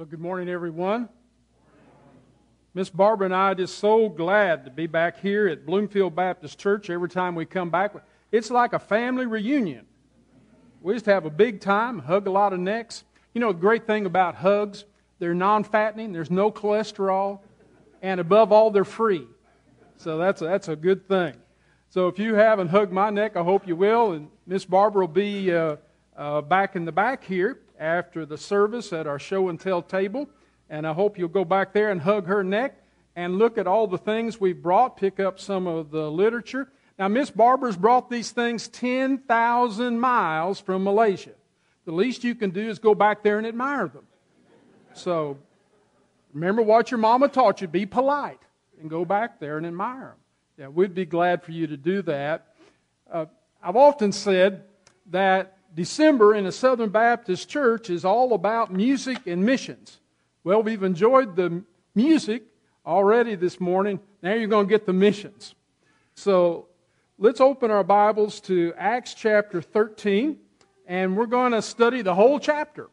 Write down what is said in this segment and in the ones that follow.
Well, good morning, everyone. Miss Barbara and I are just so glad to be back here at Bloomfield Baptist Church every time we come back. It's like a family reunion. We just have a big time, hug a lot of necks. You know, the great thing about hugs, they're non fattening, there's no cholesterol, and above all, they're free. So that's a, that's a good thing. So if you haven't hugged my neck, I hope you will. And Miss Barbara will be uh, uh, back in the back here after the service at our show and tell table. And I hope you'll go back there and hug her neck and look at all the things we've brought, pick up some of the literature. Now, Miss Barbara's brought these things 10,000 miles from Malaysia. The least you can do is go back there and admire them. So, remember what your mama taught you be polite and go back there and admire them. Yeah, we'd be glad for you to do that. Uh, I've often said that December in a Southern Baptist church is all about music and missions. Well, we've enjoyed the music already this morning. Now you're going to get the missions. So let's open our Bibles to Acts chapter 13, and we're going to study the whole chapter.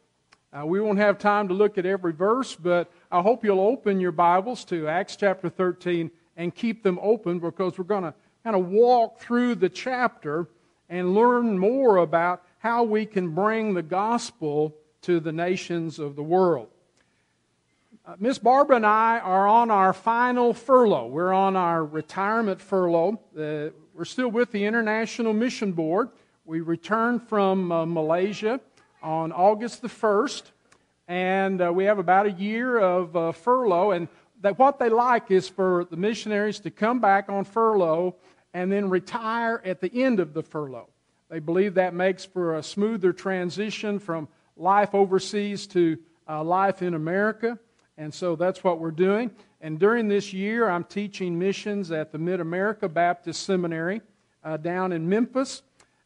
Uh, we won't have time to look at every verse, but I hope you'll open your Bibles to Acts chapter 13 and keep them open because we're going to kind of walk through the chapter and learn more about how we can bring the gospel to the nations of the world. Uh, Miss Barbara and I are on our final furlough. We're on our retirement furlough. Uh, we're still with the International Mission Board. We returned from uh, Malaysia on August the 1st, and uh, we have about a year of uh, furlough. And that what they like is for the missionaries to come back on furlough and then retire at the end of the furlough. They believe that makes for a smoother transition from life overseas to uh, life in America. And so that's what we're doing. And during this year, I'm teaching missions at the Mid America Baptist Seminary uh, down in Memphis.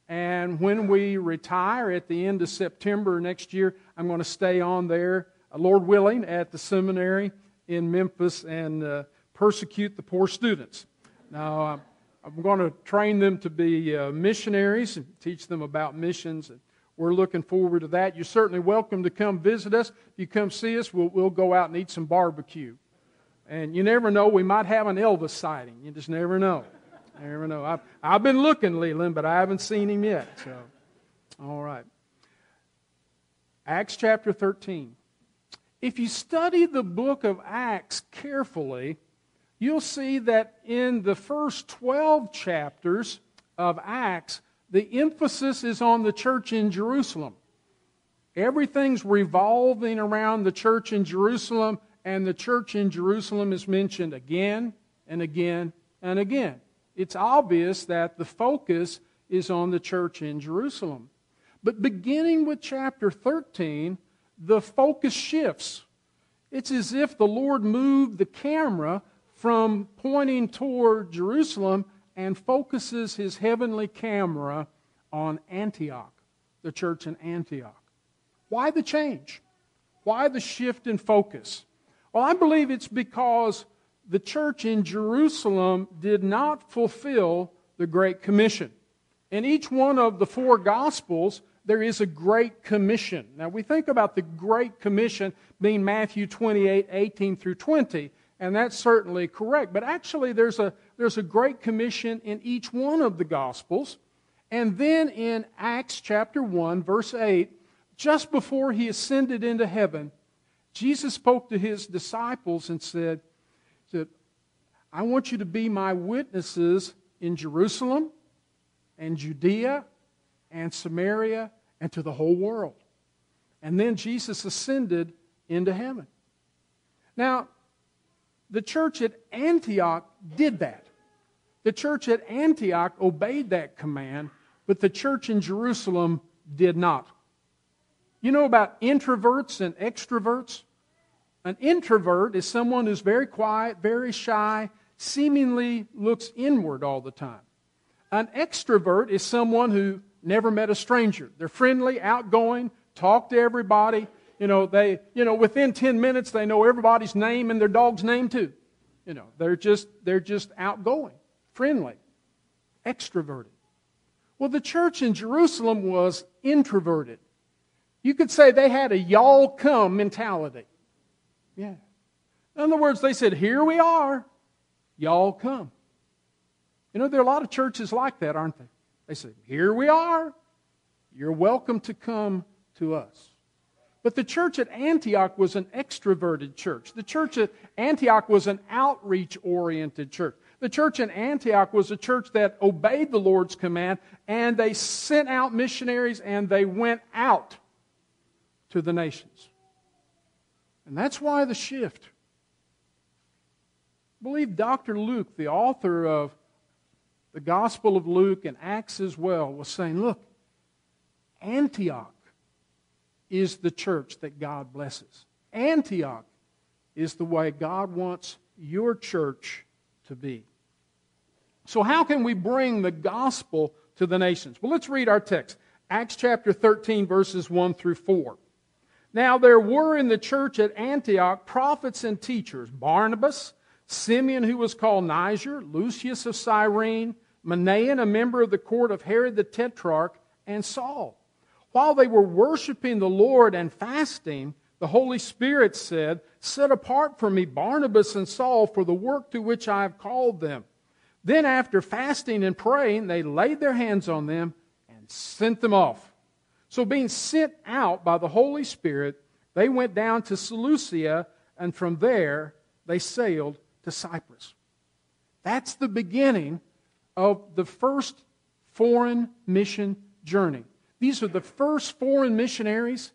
And when we retire at the end of September next year, I'm going to stay on there, uh, Lord willing, at the seminary in Memphis and uh, persecute the poor students. Now, I'm going to train them to be uh, missionaries and teach them about missions. And we're looking forward to that. You're certainly welcome to come visit us. If you come see us, we'll, we'll go out and eat some barbecue. And you never know, we might have an Elvis sighting. You just never know. never know. I've, I've been looking, Leland, but I haven't seen him yet. So, all right. Acts chapter 13. If you study the book of Acts carefully, you'll see that in the first 12 chapters of Acts, the emphasis is on the church in Jerusalem. Everything's revolving around the church in Jerusalem, and the church in Jerusalem is mentioned again and again and again. It's obvious that the focus is on the church in Jerusalem. But beginning with chapter 13, the focus shifts. It's as if the Lord moved the camera from pointing toward Jerusalem and focuses his heavenly camera on Antioch, the church in Antioch. Why the change? Why the shift in focus? Well, I believe it's because the church in Jerusalem did not fulfill the Great Commission. In each one of the four Gospels, there is a Great Commission. Now, we think about the Great Commission being Matthew 28 18 through 20 and that's certainly correct. But actually, there's a, there's a great commission in each one of the Gospels. And then in Acts chapter 1, verse 8, just before he ascended into heaven, Jesus spoke to his disciples and said, said I want you to be my witnesses in Jerusalem and Judea and Samaria and to the whole world. And then Jesus ascended into heaven. Now, the church at Antioch did that. The church at Antioch obeyed that command, but the church in Jerusalem did not. You know about introverts and extroverts? An introvert is someone who's very quiet, very shy, seemingly looks inward all the time. An extrovert is someone who never met a stranger. They're friendly, outgoing, talk to everybody, you know, they, you know, within 10 minutes they know everybody's name and their dog's name too. You know, they're just, they're just outgoing, friendly, extroverted. Well, the church in Jerusalem was introverted. You could say they had a y'all come mentality. Yeah. In other words, they said, Here we are. Y'all come. You know, there are a lot of churches like that, aren't they? They say, Here we are. You're welcome to come to us. But the church at Antioch was an extroverted church. The church at Antioch was an outreach oriented church. The church in Antioch was a church that obeyed the Lord's command and they sent out missionaries and they went out to the nations. And that's why the shift. I believe Dr. Luke, the author of the Gospel of Luke and Acts as well, was saying, look, Antioch is the church that God blesses. Antioch is the way God wants your church to be. So, how can we bring the gospel to the nations? Well, let's read our text Acts chapter 13, verses 1 through 4. Now, there were in the church at Antioch prophets and teachers Barnabas, Simeon, who was called Niger, Lucius of Cyrene, Manaen, a member of the court of Herod the Tetrarch, and Saul. While they were worshiping the Lord and fasting, the Holy Spirit said, Set apart for me Barnabas and Saul for the work to which I have called them. Then, after fasting and praying, they laid their hands on them and sent them off. So, being sent out by the Holy Spirit, they went down to Seleucia, and from there they sailed to Cyprus. That's the beginning of the first foreign mission journey. These are the first foreign missionaries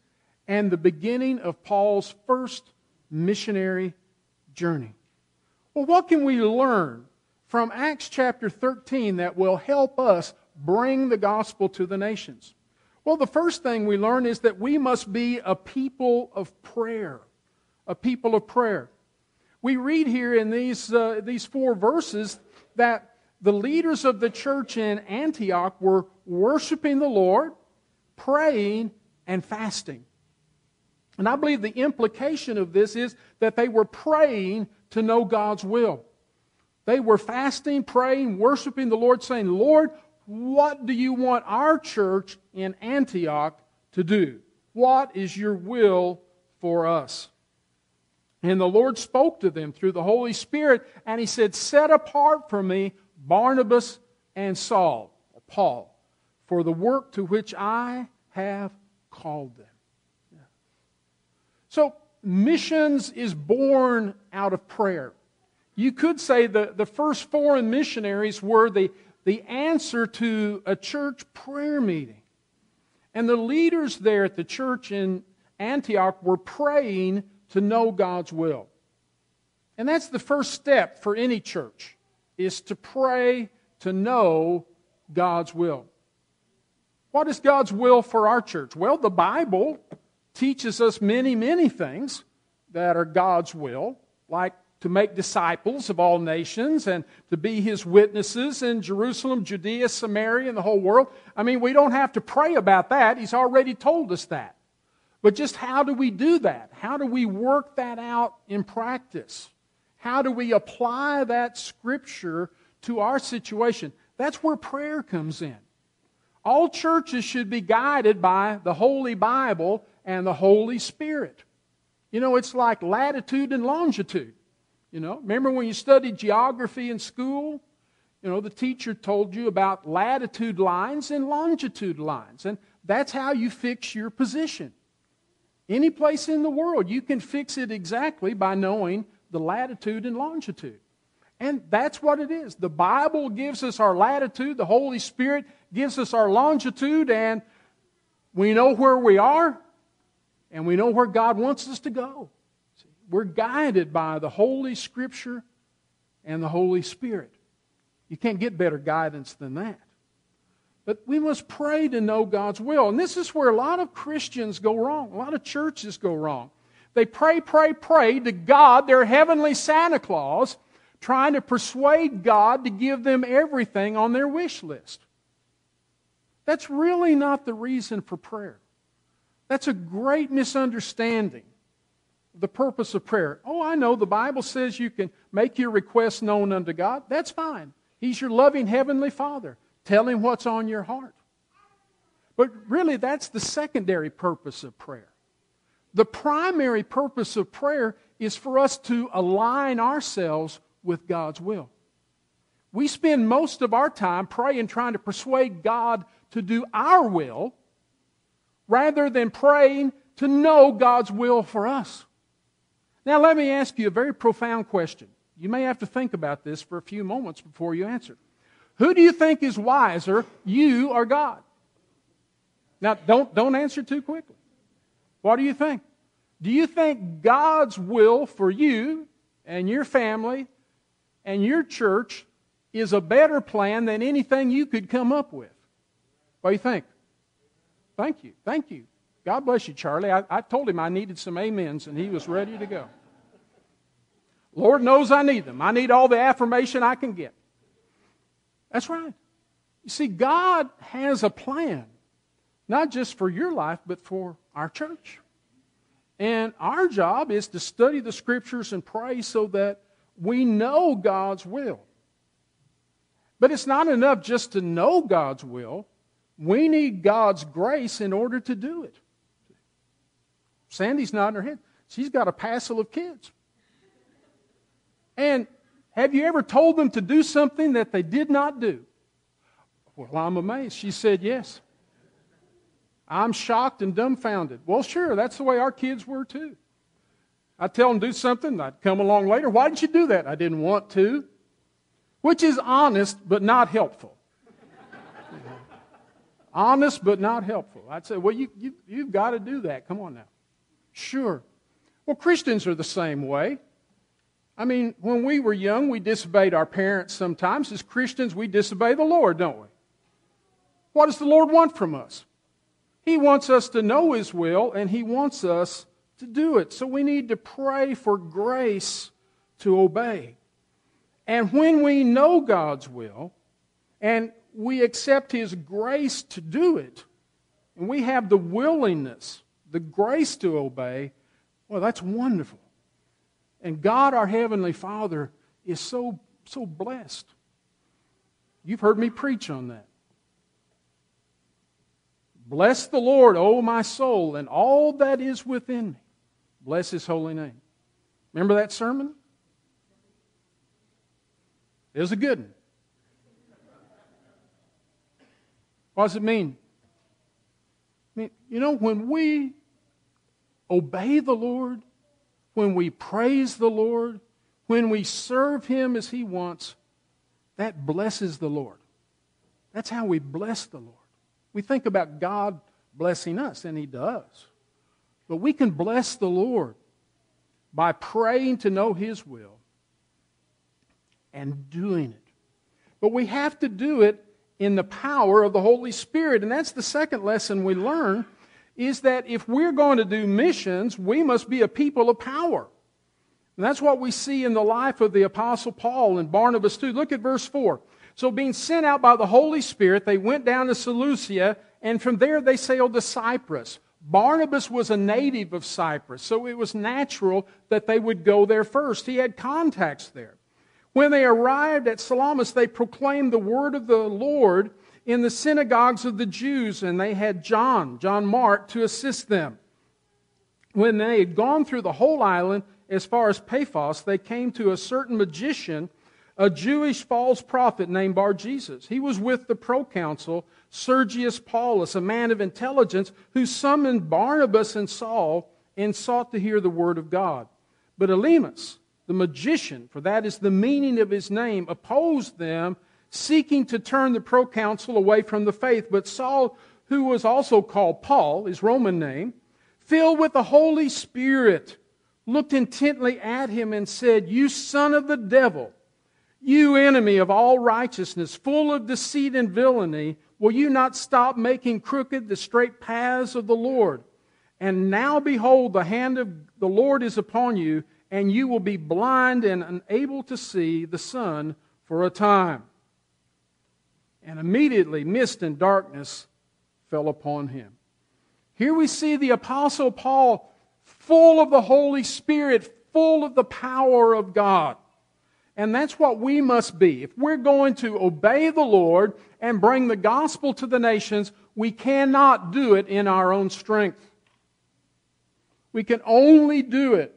and the beginning of Paul's first missionary journey. Well, what can we learn from Acts chapter 13 that will help us bring the gospel to the nations? Well, the first thing we learn is that we must be a people of prayer. A people of prayer. We read here in these, uh, these four verses that the leaders of the church in Antioch were worshiping the Lord, praying, and fasting. And I believe the implication of this is that they were praying to know God's will. They were fasting, praying, worshiping the Lord, saying, Lord, what do you want our church in Antioch to do? What is your will for us? And the Lord spoke to them through the Holy Spirit, and He said, Set apart for me Barnabas and Saul, Paul, for the work to which I have called them. Yeah. So, missions is born out of prayer. You could say the, the first foreign missionaries were the, the answer to a church prayer meeting. And the leaders there at the church in Antioch were praying to know God's will. And that's the first step for any church is to pray to know God's will. What is God's will for our church? Well, the Bible teaches us many, many things that are God's will, like to make disciples of all nations and to be his witnesses in Jerusalem, Judea, Samaria, and the whole world. I mean, we don't have to pray about that. He's already told us that. But just how do we do that? How do we work that out in practice? How do we apply that scripture to our situation? That's where prayer comes in. All churches should be guided by the Holy Bible and the Holy Spirit. You know, it's like latitude and longitude. You know, remember when you studied geography in school? You know, the teacher told you about latitude lines and longitude lines, and that's how you fix your position. Any place in the world, you can fix it exactly by knowing the latitude and longitude. And that's what it is. The Bible gives us our latitude, the Holy Spirit gives us our longitude, and we know where we are, and we know where God wants us to go. We're guided by the Holy Scripture and the Holy Spirit. You can't get better guidance than that. But we must pray to know God's will. And this is where a lot of Christians go wrong, a lot of churches go wrong. They pray, pray, pray to God, their heavenly Santa Claus, trying to persuade God to give them everything on their wish list. That's really not the reason for prayer. That's a great misunderstanding the purpose of prayer. Oh, I know the Bible says you can make your requests known unto God. That's fine. He's your loving Heavenly Father. Tell Him what's on your heart. But really, that's the secondary purpose of prayer. The primary purpose of prayer is for us to align ourselves with God's will. We spend most of our time praying, trying to persuade God to do our will, rather than praying to know God's will for us. Now, let me ask you a very profound question. You may have to think about this for a few moments before you answer. Who do you think is wiser, you or God? Now, don't, don't answer too quickly. What do you think? Do you think God's will for you and your family and your church is a better plan than anything you could come up with? What do you think? Thank you. Thank you. God bless you, Charlie. I, I told him I needed some amens, and he was ready to go. Lord knows I need them. I need all the affirmation I can get. That's right. You see, God has a plan, not just for your life, but for our church. And our job is to study the scriptures and pray so that we know God's will. But it's not enough just to know God's will. We need God's grace in order to do it. Sandy's nodding her head. She's got a passel of kids. And have you ever told them to do something that they did not do? Well, I'm amazed. She said yes. I'm shocked and dumbfounded. Well, sure, that's the way our kids were too. I'd tell them do something, I'd come along later. Why didn't you do that? I didn't want to. Which is honest, but not helpful. honest, but not helpful. I'd say, well, you, you, you've got to do that. Come on now. Sure. Well, Christians are the same way. I mean, when we were young, we disobeyed our parents sometimes. As Christians, we disobey the Lord, don't we? What does the Lord want from us? He wants us to know His will, and He wants us to do it. So we need to pray for grace to obey. And when we know God's will, and we accept His grace to do it, and we have the willingness, the grace to obey, well, that's wonderful. And God, our Heavenly Father, is so, so blessed. You've heard me preach on that. Bless the Lord, O my soul, and all that is within me. Bless his holy name. Remember that sermon? It was a good one. What does it mean? I mean, you know, when we obey the Lord, when we praise the Lord, when we serve Him as He wants, that blesses the Lord. That's how we bless the Lord. We think about God blessing us, and He does. But we can bless the Lord by praying to know His will and doing it. But we have to do it in the power of the Holy Spirit. And that's the second lesson we learn is that if we're going to do missions, we must be a people of power. And that's what we see in the life of the Apostle Paul and Barnabas too. Look at verse 4. So, being sent out by the Holy Spirit, they went down to Seleucia, and from there they sailed to Cyprus. Barnabas was a native of Cyprus, so it was natural that they would go there first. He had contacts there. When they arrived at Salamis, they proclaimed the word of the Lord in the synagogues of the Jews, and they had John, John Mark, to assist them. When they had gone through the whole island as far as Paphos, they came to a certain magician a Jewish false prophet named Bar Jesus. He was with the proconsul Sergius Paulus, a man of intelligence, who summoned Barnabas and Saul and sought to hear the word of God. But Elymas, the magician, for that is the meaning of his name, opposed them, seeking to turn the proconsul away from the faith. But Saul, who was also called Paul, his Roman name, filled with the Holy Spirit, looked intently at him and said, You son of the devil! You enemy of all righteousness, full of deceit and villainy, will you not stop making crooked the straight paths of the Lord? And now behold, the hand of the Lord is upon you, and you will be blind and unable to see the sun for a time. And immediately mist and darkness fell upon him. Here we see the Apostle Paul full of the Holy Spirit, full of the power of God. And that's what we must be. If we're going to obey the Lord and bring the gospel to the nations, we cannot do it in our own strength. We can only do it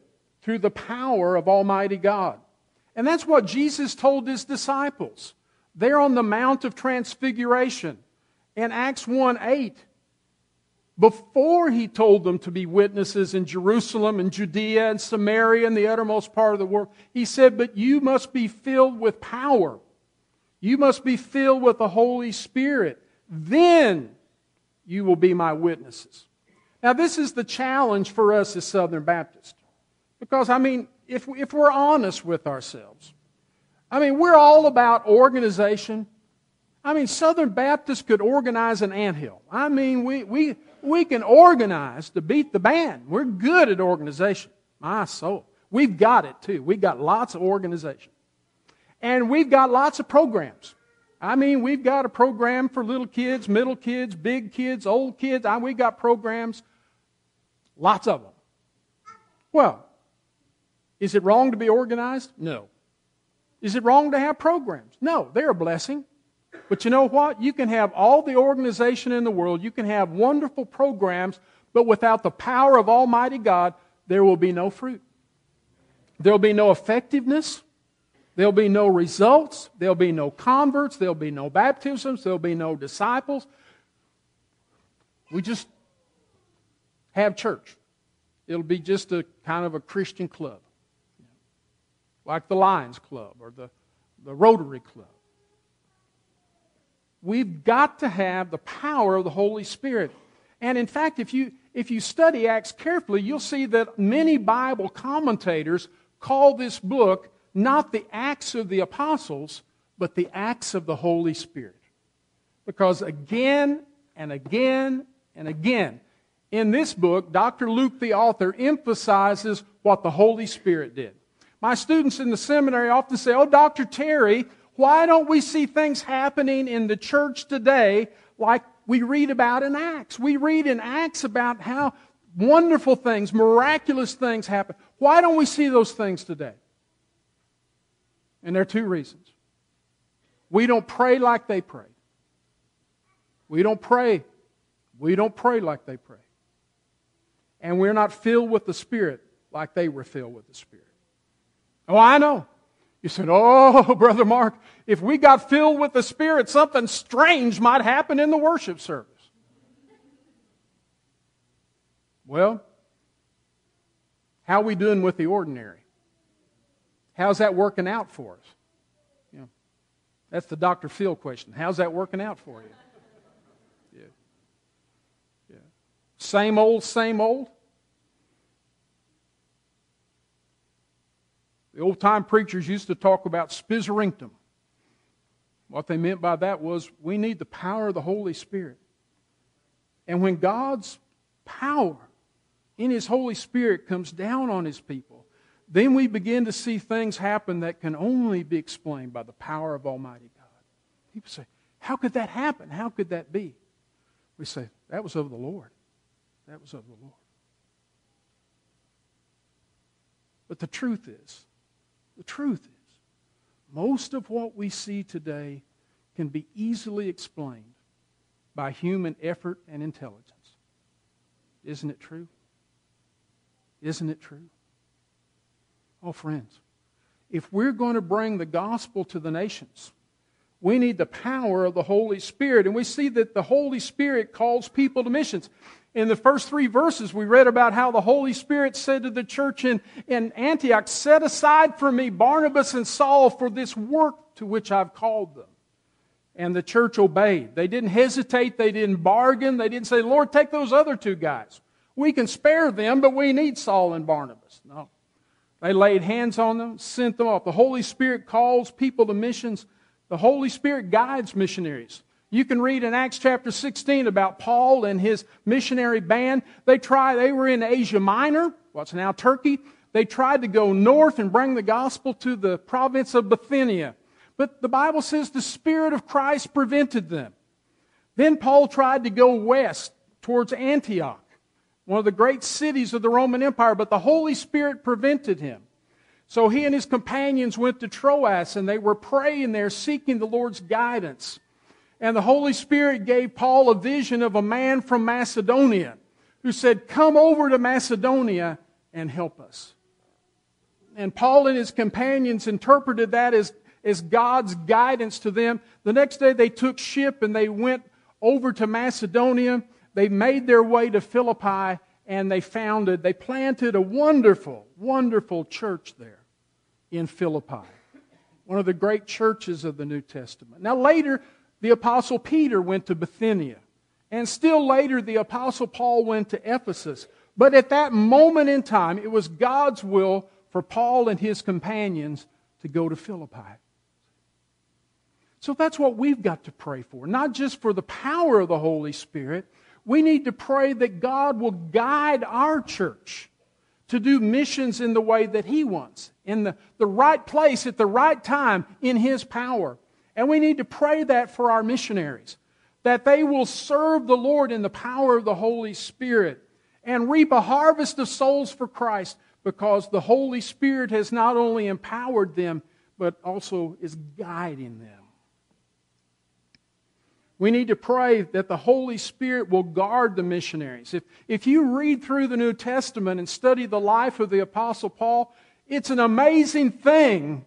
through the power of Almighty God. And that's what Jesus told his disciples. They're on the Mount of Transfiguration. In Acts 1 8, before he told them to be witnesses in Jerusalem and Judea and Samaria and the uttermost part of the world, he said, But you must be filled with power. You must be filled with the Holy Spirit. Then you will be my witnesses. Now, this is the challenge for us as Southern Baptists. Because, I mean, if, if we're honest with ourselves, I mean, we're all about organization. I mean, Southern Baptists could organize an anthill. I mean, we, we, we can organize to beat the band. We're good at organization. My soul. We've got it too. We've got lots of organization. And we've got lots of programs. I mean, we've got a program for little kids, middle kids, big kids, old kids. I, we've got programs, lots of them. Well, is it wrong to be organized? No. Is it wrong to have programs? No, they're a blessing. But you know what? You can have all the organization in the world, you can have wonderful programs, but without the power of Almighty God, there will be no fruit. There will be no effectiveness. There'll be no results. There'll be no converts. There'll be no baptisms. There'll be no disciples. We just have church. It'll be just a kind of a Christian club, like the Lions Club or the, the Rotary Club. We've got to have the power of the Holy Spirit. And in fact, if you, if you study Acts carefully, you'll see that many Bible commentators call this book not the Acts of the Apostles, but the Acts of the Holy Spirit. Because again and again and again, in this book, Dr. Luke, the author, emphasizes what the Holy Spirit did. My students in the seminary often say, Oh, Dr. Terry, why don't we see things happening in the church today like we read about in Acts? We read in Acts about how wonderful things, miraculous things happen. Why don't we see those things today? And there are two reasons. We don't pray like they pray. We don't pray. We don't pray like they pray. And we're not filled with the Spirit like they were filled with the Spirit. Oh, I know. You said, Oh, Brother Mark, if we got filled with the Spirit, something strange might happen in the worship service. Well, how are we doing with the ordinary? How's that working out for us? You know, that's the Dr. Phil question. How's that working out for you? Yeah. Yeah. Same old, same old? The old time preachers used to talk about spizzerinctum. What they meant by that was we need the power of the Holy Spirit. And when God's power in His Holy Spirit comes down on His people, then we begin to see things happen that can only be explained by the power of Almighty God. People say, How could that happen? How could that be? We say, That was of the Lord. That was of the Lord. But the truth is, the truth is, most of what we see today can be easily explained by human effort and intelligence. Isn't it true? Isn't it true? Oh, friends, if we're going to bring the gospel to the nations, we need the power of the Holy Spirit. And we see that the Holy Spirit calls people to missions. In the first three verses, we read about how the Holy Spirit said to the church in, in Antioch, Set aside for me Barnabas and Saul for this work to which I've called them. And the church obeyed. They didn't hesitate. They didn't bargain. They didn't say, Lord, take those other two guys. We can spare them, but we need Saul and Barnabas. No. They laid hands on them, sent them off. The Holy Spirit calls people to missions. The Holy Spirit guides missionaries. You can read in Acts chapter 16 about Paul and his missionary band. They tried, they were in Asia Minor, what's now Turkey. They tried to go north and bring the gospel to the province of Bithynia. But the Bible says the Spirit of Christ prevented them. Then Paul tried to go west towards Antioch, one of the great cities of the Roman Empire, but the Holy Spirit prevented him. So he and his companions went to Troas and they were praying there, seeking the Lord's guidance. And the Holy Spirit gave Paul a vision of a man from Macedonia who said, Come over to Macedonia and help us. and Paul and his companions interpreted that as, as God's guidance to them. The next day they took ship and they went over to Macedonia. They made their way to Philippi and they founded, they planted a wonderful, wonderful church there in Philippi. One of the great churches of the New Testament. Now, later, the Apostle Peter went to Bithynia. And still later, the Apostle Paul went to Ephesus. But at that moment in time, it was God's will for Paul and his companions to go to Philippi. So that's what we've got to pray for. Not just for the power of the Holy Spirit. We need to pray that God will guide our church to do missions in the way that He wants, in the, the right place at the right time in His power. And we need to pray that for our missionaries, that they will serve the Lord in the power of the Holy Spirit and reap a harvest of souls for Christ because the Holy Spirit has not only empowered them, but also is guiding them. We need to pray that the Holy Spirit will guard the missionaries. If, if you read through the New Testament and study the life of the Apostle Paul, it's an amazing thing.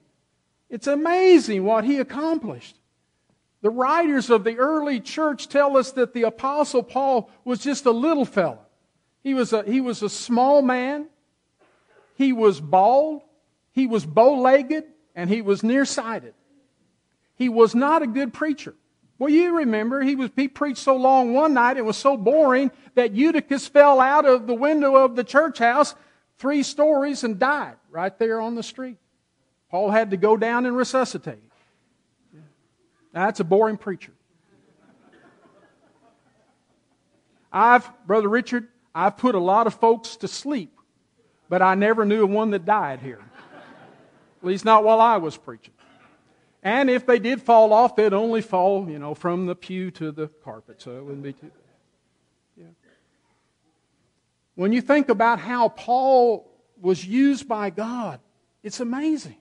It's amazing what he accomplished. The writers of the early church tell us that the Apostle Paul was just a little fellow. He was a, he was a small man. He was bald. He was bow legged. And he was nearsighted. He was not a good preacher. Well, you remember he was he preached so long one night it was so boring that Eutychus fell out of the window of the church house three stories and died right there on the street. Paul had to go down and resuscitate. Now, that's a boring preacher. I've, Brother Richard, I've put a lot of folks to sleep, but I never knew of one that died here. At least not while I was preaching. And if they did fall off, they'd only fall, you know, from the pew to the carpet, so it wouldn't be too bad. Yeah. When you think about how Paul was used by God, it's amazing.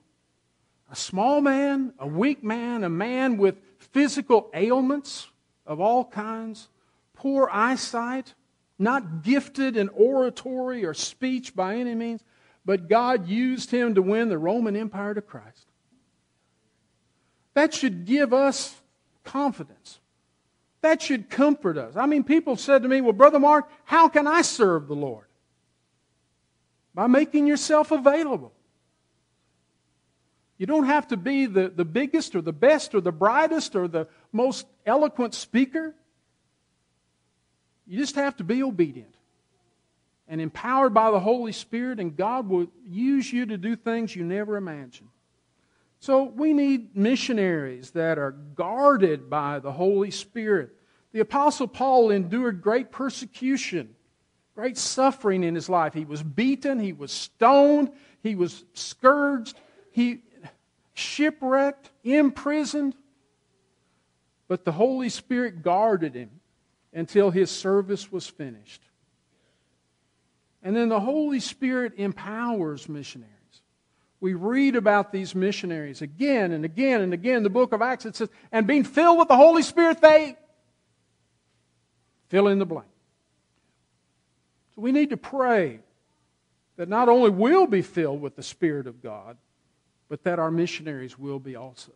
A small man, a weak man, a man with physical ailments of all kinds, poor eyesight, not gifted in oratory or speech by any means, but God used him to win the Roman Empire to Christ. That should give us confidence. That should comfort us. I mean, people said to me, Well, Brother Mark, how can I serve the Lord? By making yourself available. You don't have to be the, the biggest or the best or the brightest or the most eloquent speaker. You just have to be obedient and empowered by the Holy Spirit, and God will use you to do things you never imagined. So we need missionaries that are guarded by the Holy Spirit. The Apostle Paul endured great persecution, great suffering in his life. He was beaten, he was stoned, he was scourged, he shipwrecked, imprisoned. But the Holy Spirit guarded him until his service was finished. And then the Holy Spirit empowers missionaries we read about these missionaries again and again and again. In the book of Acts, it says, and being filled with the Holy Spirit, they fill in the blank. So we need to pray that not only we'll be filled with the Spirit of God, but that our missionaries will be also.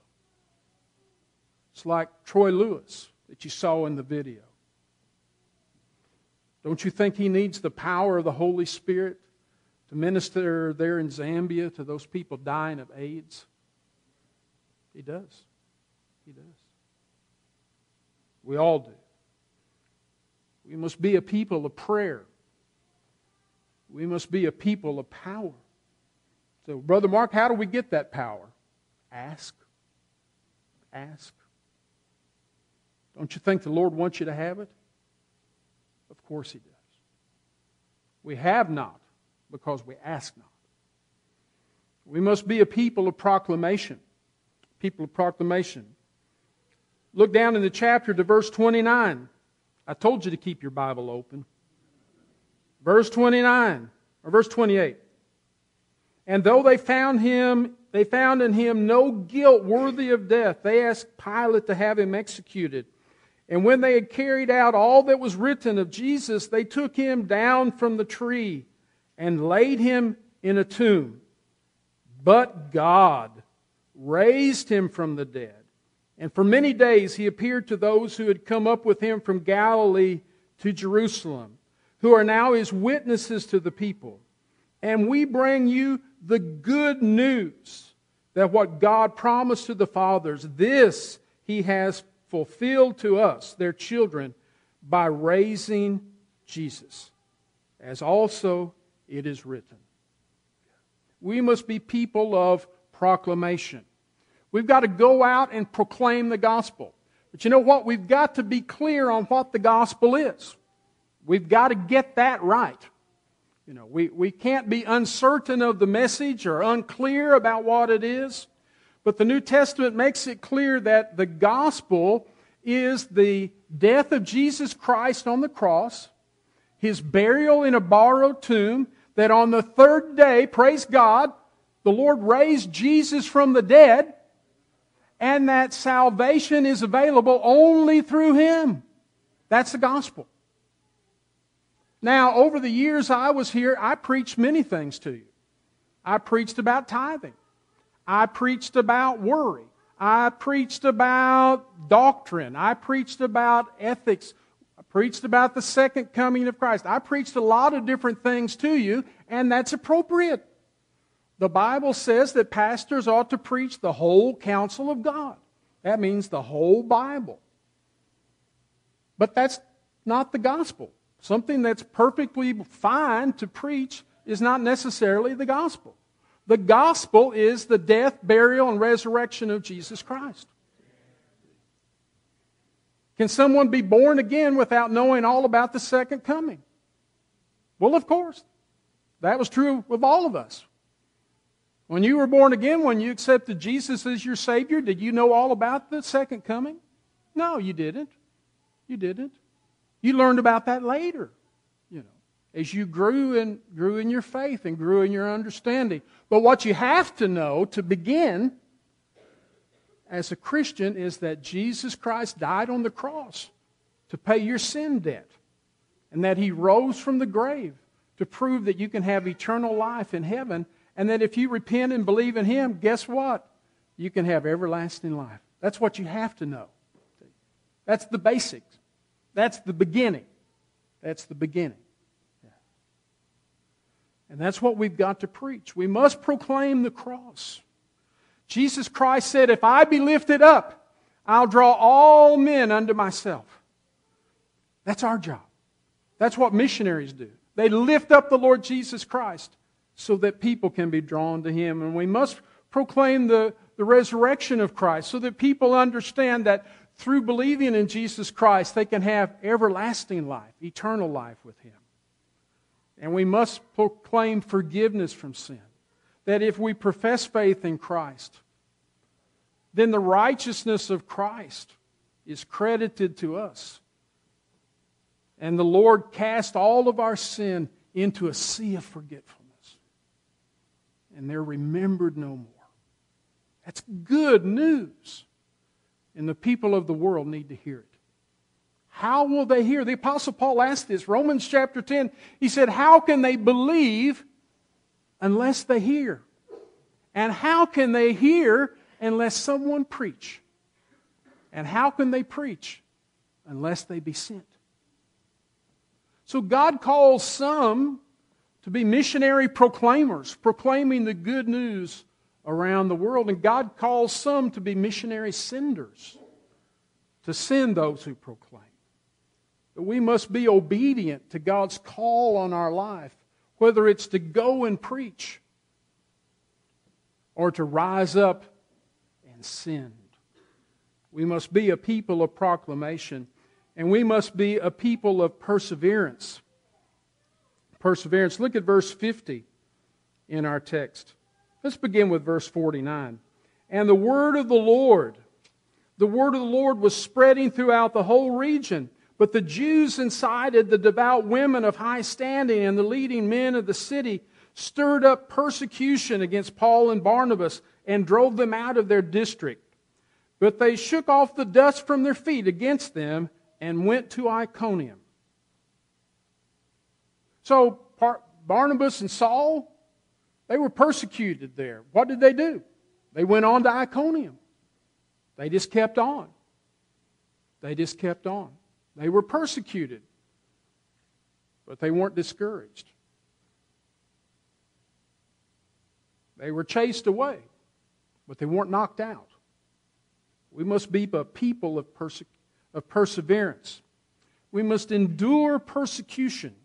It's like Troy Lewis that you saw in the video. Don't you think he needs the power of the Holy Spirit to minister there in Zambia to those people dying of AIDS? He does. He does. We all do. We must be a people of prayer. We must be a people of power. So, Brother Mark, how do we get that power? Ask. Ask. Don't you think the Lord wants you to have it? Of course He does. We have not because we ask not. We must be a people of proclamation. People of proclamation. Look down in the chapter to verse 29. I told you to keep your Bible open. Verse 29, or verse 28. And though they found him, they found in him no guilt worthy of death, they asked Pilate to have him executed. And when they had carried out all that was written of Jesus, they took him down from the tree and laid him in a tomb But God raised him from the dead. And for many days he appeared to those who had come up with him from Galilee to Jerusalem, who are now his witnesses to the people. And we bring you the good news that what God promised to the fathers, this he has fulfilled to us, their children, by raising Jesus, as also it is written. We must be people of proclamation. We've got to go out and proclaim the gospel. But you know what? We've got to be clear on what the gospel is. We've got to get that right. You know, we, we can't be uncertain of the message or unclear about what it is. But the New Testament makes it clear that the gospel is the death of Jesus Christ on the cross, his burial in a borrowed tomb, that on the third day, praise God, the Lord raised Jesus from the dead, and that salvation is available only through him. That's the gospel. Now, over the years I was here, I preached many things to you. I preached about tithing. I preached about worry. I preached about doctrine. I preached about ethics. I preached about the second coming of Christ. I preached a lot of different things to you, and that's appropriate. The Bible says that pastors ought to preach the whole counsel of God. That means the whole Bible. But that's not the gospel. Something that's perfectly fine to preach is not necessarily the gospel. The gospel is the death, burial, and resurrection of Jesus Christ. Can someone be born again without knowing all about the second coming? Well, of course. That was true of all of us. When you were born again, when you accepted Jesus as your Savior, did you know all about the second coming? No, you didn't. You didn't. You learned about that later, you know, as you grew and grew in your faith and grew in your understanding. But what you have to know to begin as a Christian is that Jesus Christ died on the cross to pay your sin debt and that he rose from the grave to prove that you can have eternal life in heaven and that if you repent and believe in him, guess what? You can have everlasting life. That's what you have to know. That's the basics. That's the beginning. That's the beginning. Yeah. And that's what we've got to preach. We must proclaim the cross. Jesus Christ said, If I be lifted up, I'll draw all men unto myself. That's our job. That's what missionaries do. They lift up the Lord Jesus Christ so that people can be drawn to Him. And we must proclaim the, the resurrection of Christ so that people understand that through believing in Jesus Christ, they can have everlasting life, eternal life with Him. And we must proclaim forgiveness from sin. That if we profess faith in Christ, then the righteousness of Christ is credited to us. And the Lord cast all of our sin into a sea of forgetfulness. And they're remembered no more. That's good news. And the people of the world need to hear it. How will they hear? The Apostle Paul asked this. Romans chapter 10, he said, How can they believe unless they hear? And how can they hear unless someone preach? And how can they preach unless they be sent? So God calls some to be missionary proclaimers, proclaiming the good news around the world. And God calls some to be missionary senders, to send those who proclaim. But we must be obedient to God's call on our life, whether it's to go and preach or to rise up and send. We must be a people of proclamation, and we must be a people of perseverance. Perseverance. Look at verse 50 in our text. Let's begin with verse 49. And the word of the Lord, the word of the Lord was spreading throughout the whole region. But the Jews incited the devout women of high standing and the leading men of the city, stirred up persecution against Paul and Barnabas, and drove them out of their district. But they shook off the dust from their feet against them and went to Iconium. So Barnabas and Saul They were persecuted there. What did they do? They went on to Iconium. They just kept on. They just kept on. They were persecuted, but they weren't discouraged. They were chased away, but they weren't knocked out. We must be a people of, perse- of perseverance. We must endure persecution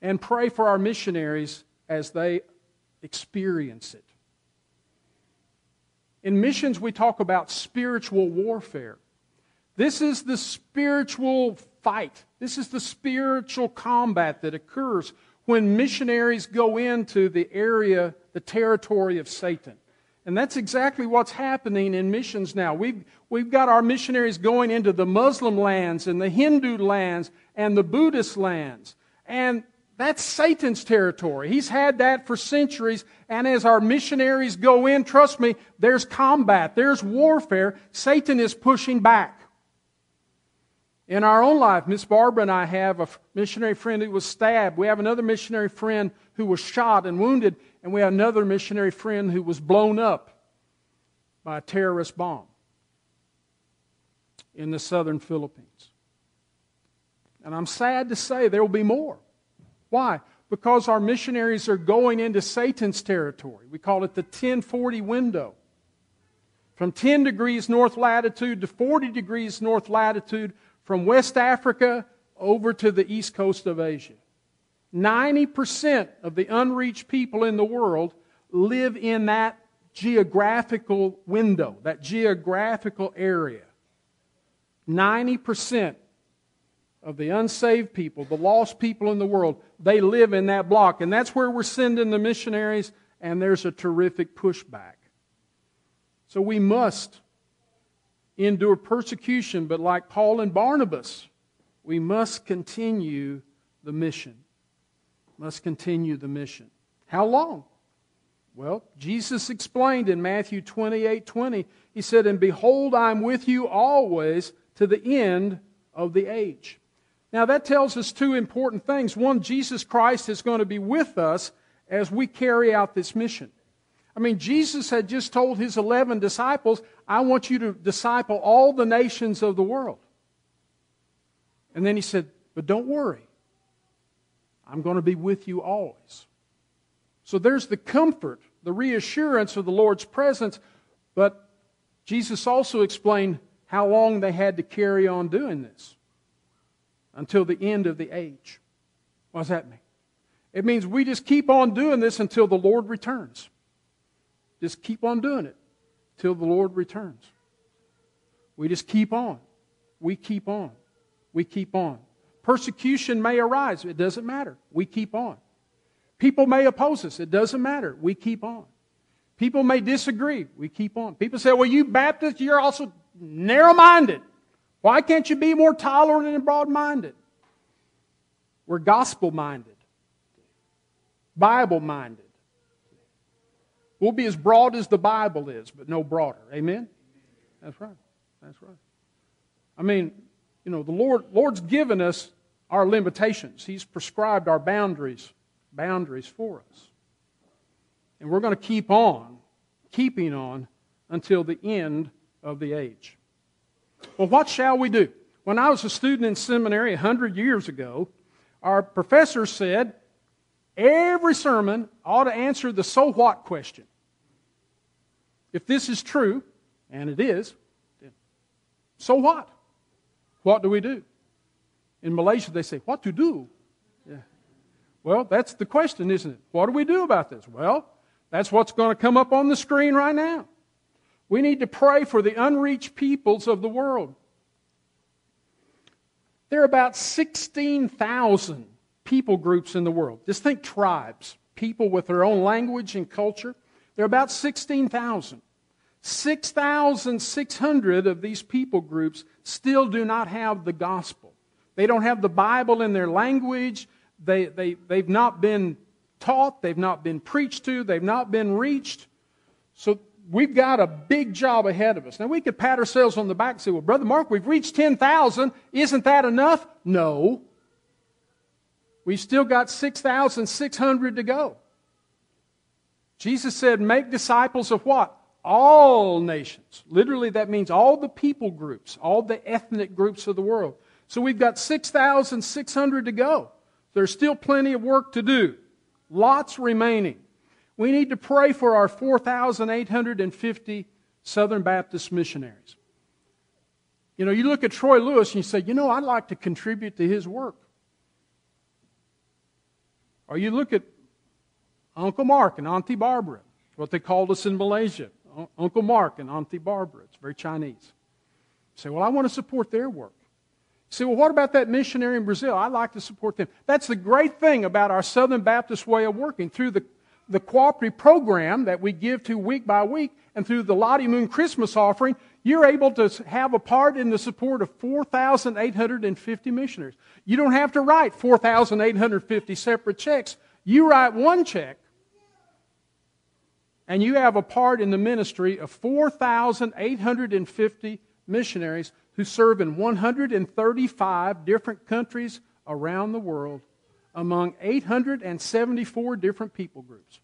and pray for our missionaries as they experience it. In missions, we talk about spiritual warfare. This is the spiritual fight. This is the spiritual combat that occurs when missionaries go into the area, the territory of Satan. And that's exactly what's happening in missions now. We've, we've got our missionaries going into the Muslim lands and the Hindu lands and the Buddhist lands. And that's Satan's territory. He's had that for centuries. And as our missionaries go in, trust me, there's combat, there's warfare. Satan is pushing back. In our own life, Miss Barbara and I have a missionary friend who was stabbed. We have another missionary friend who was shot and wounded. And we have another missionary friend who was blown up by a terrorist bomb in the southern Philippines. And I'm sad to say there will be more. Why? Because our missionaries are going into Satan's territory. We call it the 1040 window. From 10 degrees north latitude to 40 degrees north latitude, from West Africa over to the east coast of Asia. 90% of the unreached people in the world live in that geographical window, that geographical area. 90% of the unsaved people, the lost people in the world, they live in that block. And that's where we're sending the missionaries, and there's a terrific pushback. So we must endure persecution, but like Paul and Barnabas, we must continue the mission. Must continue the mission. How long? Well, Jesus explained in Matthew 28 20, He said, And behold, I'm with you always to the end of the age. Now, that tells us two important things. One, Jesus Christ is going to be with us as we carry out this mission. I mean, Jesus had just told his 11 disciples, I want you to disciple all the nations of the world. And then he said, But don't worry, I'm going to be with you always. So there's the comfort, the reassurance of the Lord's presence, but Jesus also explained how long they had to carry on doing this until the end of the age. What does that mean? It means we just keep on doing this until the Lord returns. Just keep on doing it till the Lord returns. We just keep on. We keep on. We keep on. Persecution may arise. It doesn't matter. We keep on. People may oppose us. It doesn't matter. We keep on. People may disagree. We keep on. People say, well, you Baptists, you're also narrow minded. Why can't you be more tolerant and broad minded? We're gospel minded, Bible minded. We'll be as broad as the Bible is, but no broader. Amen? That's right. That's right. I mean, you know, the Lord, Lord's given us our limitations. He's prescribed our boundaries, boundaries for us. And we're going to keep on, keeping on until the end of the age. Well, what shall we do? When I was a student in seminary 100 years ago, our professor said every sermon ought to answer the so what question. If this is true, and it is, so what? What do we do? In Malaysia, they say, What to do? Yeah. Well, that's the question, isn't it? What do we do about this? Well, that's what's going to come up on the screen right now. We need to pray for the unreached peoples of the world. There are about 16,000 people groups in the world. Just think tribes, people with their own language and culture. There are about 16,000. 6,600 of these people groups still do not have the gospel. They don't have the Bible in their language. They, they, they've not been taught. They've not been preached to. They've not been reached. So we've got a big job ahead of us. Now, we could pat ourselves on the back and say, well, Brother Mark, we've reached 10,000. Isn't that enough? No. We've still got 6,600 to go. Jesus said, make disciples of what? All nations. Literally, that means all the people groups, all the ethnic groups of the world. So we've got 6,600 to go. There's still plenty of work to do. Lots remaining. We need to pray for our 4,850 Southern Baptist missionaries. You know, you look at Troy Lewis and you say, you know, I'd like to contribute to his work. Or you look at Uncle Mark and Auntie Barbara, what they called us in Malaysia. Uncle Mark and Auntie Barbara. It's very Chinese. You say, well, I want to support their work. You say, well, what about that missionary in Brazil? I'd like to support them. That's the great thing about our Southern Baptist way of working. Through the, the cooperative program that we give to week by week and through the Lottie Moon Christmas offering, you're able to have a part in the support of 4,850 missionaries. You don't have to write 4,850 separate checks. You write one check, and you have a part in the ministry of 4,850 missionaries who serve in 135 different countries around the world among 874 different people groups.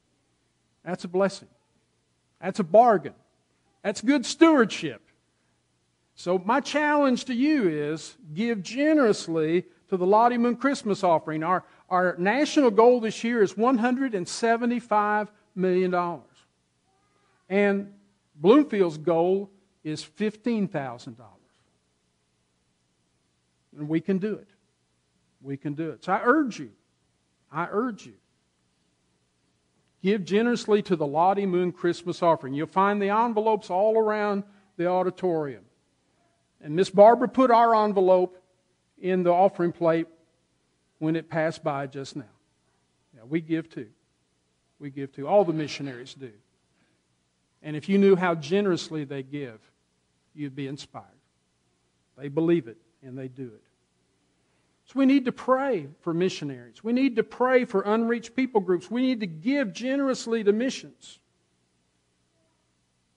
That's a blessing. That's a bargain. That's good stewardship. So, my challenge to you is give generously to the Lottie Moon Christmas offering. Our, our national goal this year is $175 million. And Bloomfield's goal is $15,000. And we can do it. We can do it. So I urge you, I urge you, give generously to the Lottie Moon Christmas offering. You'll find the envelopes all around the auditorium. And Miss Barbara put our envelope in the offering plate when it passed by just now. Yeah, we give too. We give too. All the missionaries do. And if you knew how generously they give, you'd be inspired. They believe it and they do it. So we need to pray for missionaries. We need to pray for unreached people groups. We need to give generously to missions.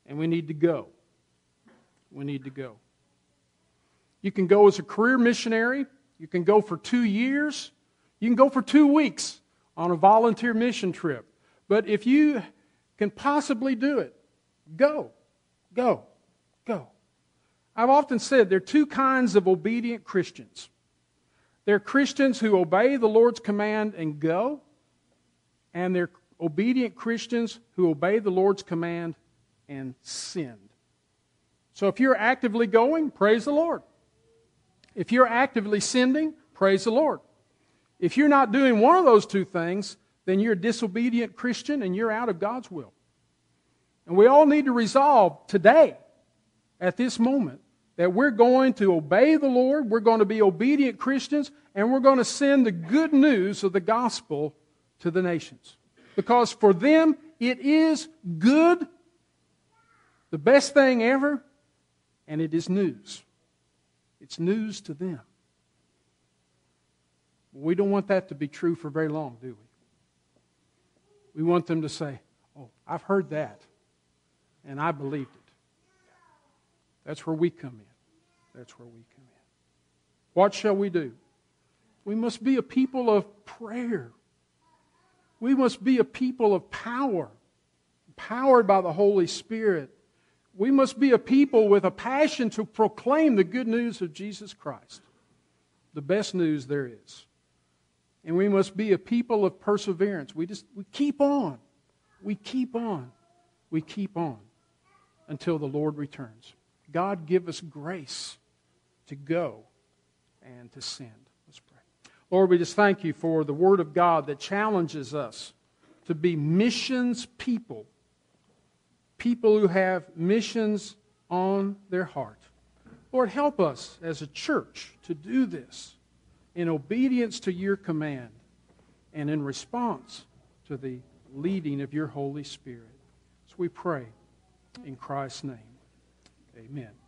And we need to go. We need to go. You can go as a career missionary. You can go for two years. You can go for two weeks on a volunteer mission trip. But if you can possibly do it, go. Go. Go. I've often said there are two kinds of obedient Christians. There are Christians who obey the Lord's command and go, and they're obedient Christians who obey the Lord's command and send. So if you're actively going, praise the Lord. If you're actively sending, praise the Lord. If you're not doing one of those two things, then you're a disobedient Christian and you're out of God's will. And we all need to resolve today, at this moment, that we're going to obey the Lord, we're going to be obedient Christians, and we're going to send the good news of the gospel to the nations. Because for them, it is good, the best thing ever, and it is news. It's news to them. We don't want that to be true for very long, do we? We want them to say, Oh, I've heard that, and I believed it. That's where we come in. That's where we come in. What shall we do? We must be a people of prayer. We must be a people of power, powered by the Holy Spirit we must be a people with a passion to proclaim the good news of Jesus Christ, the best news there is. And we must be a people of perseverance. We just we keep on. We keep on. We keep on until the Lord returns. God give us grace to go and to send. Let's pray. Lord, we just thank you for the word of God that challenges us to be missions people people who have missions on their heart. Lord, help us as a church to do this in obedience to your command and in response to the leading of your Holy Spirit. So we pray in Christ's name. Amen.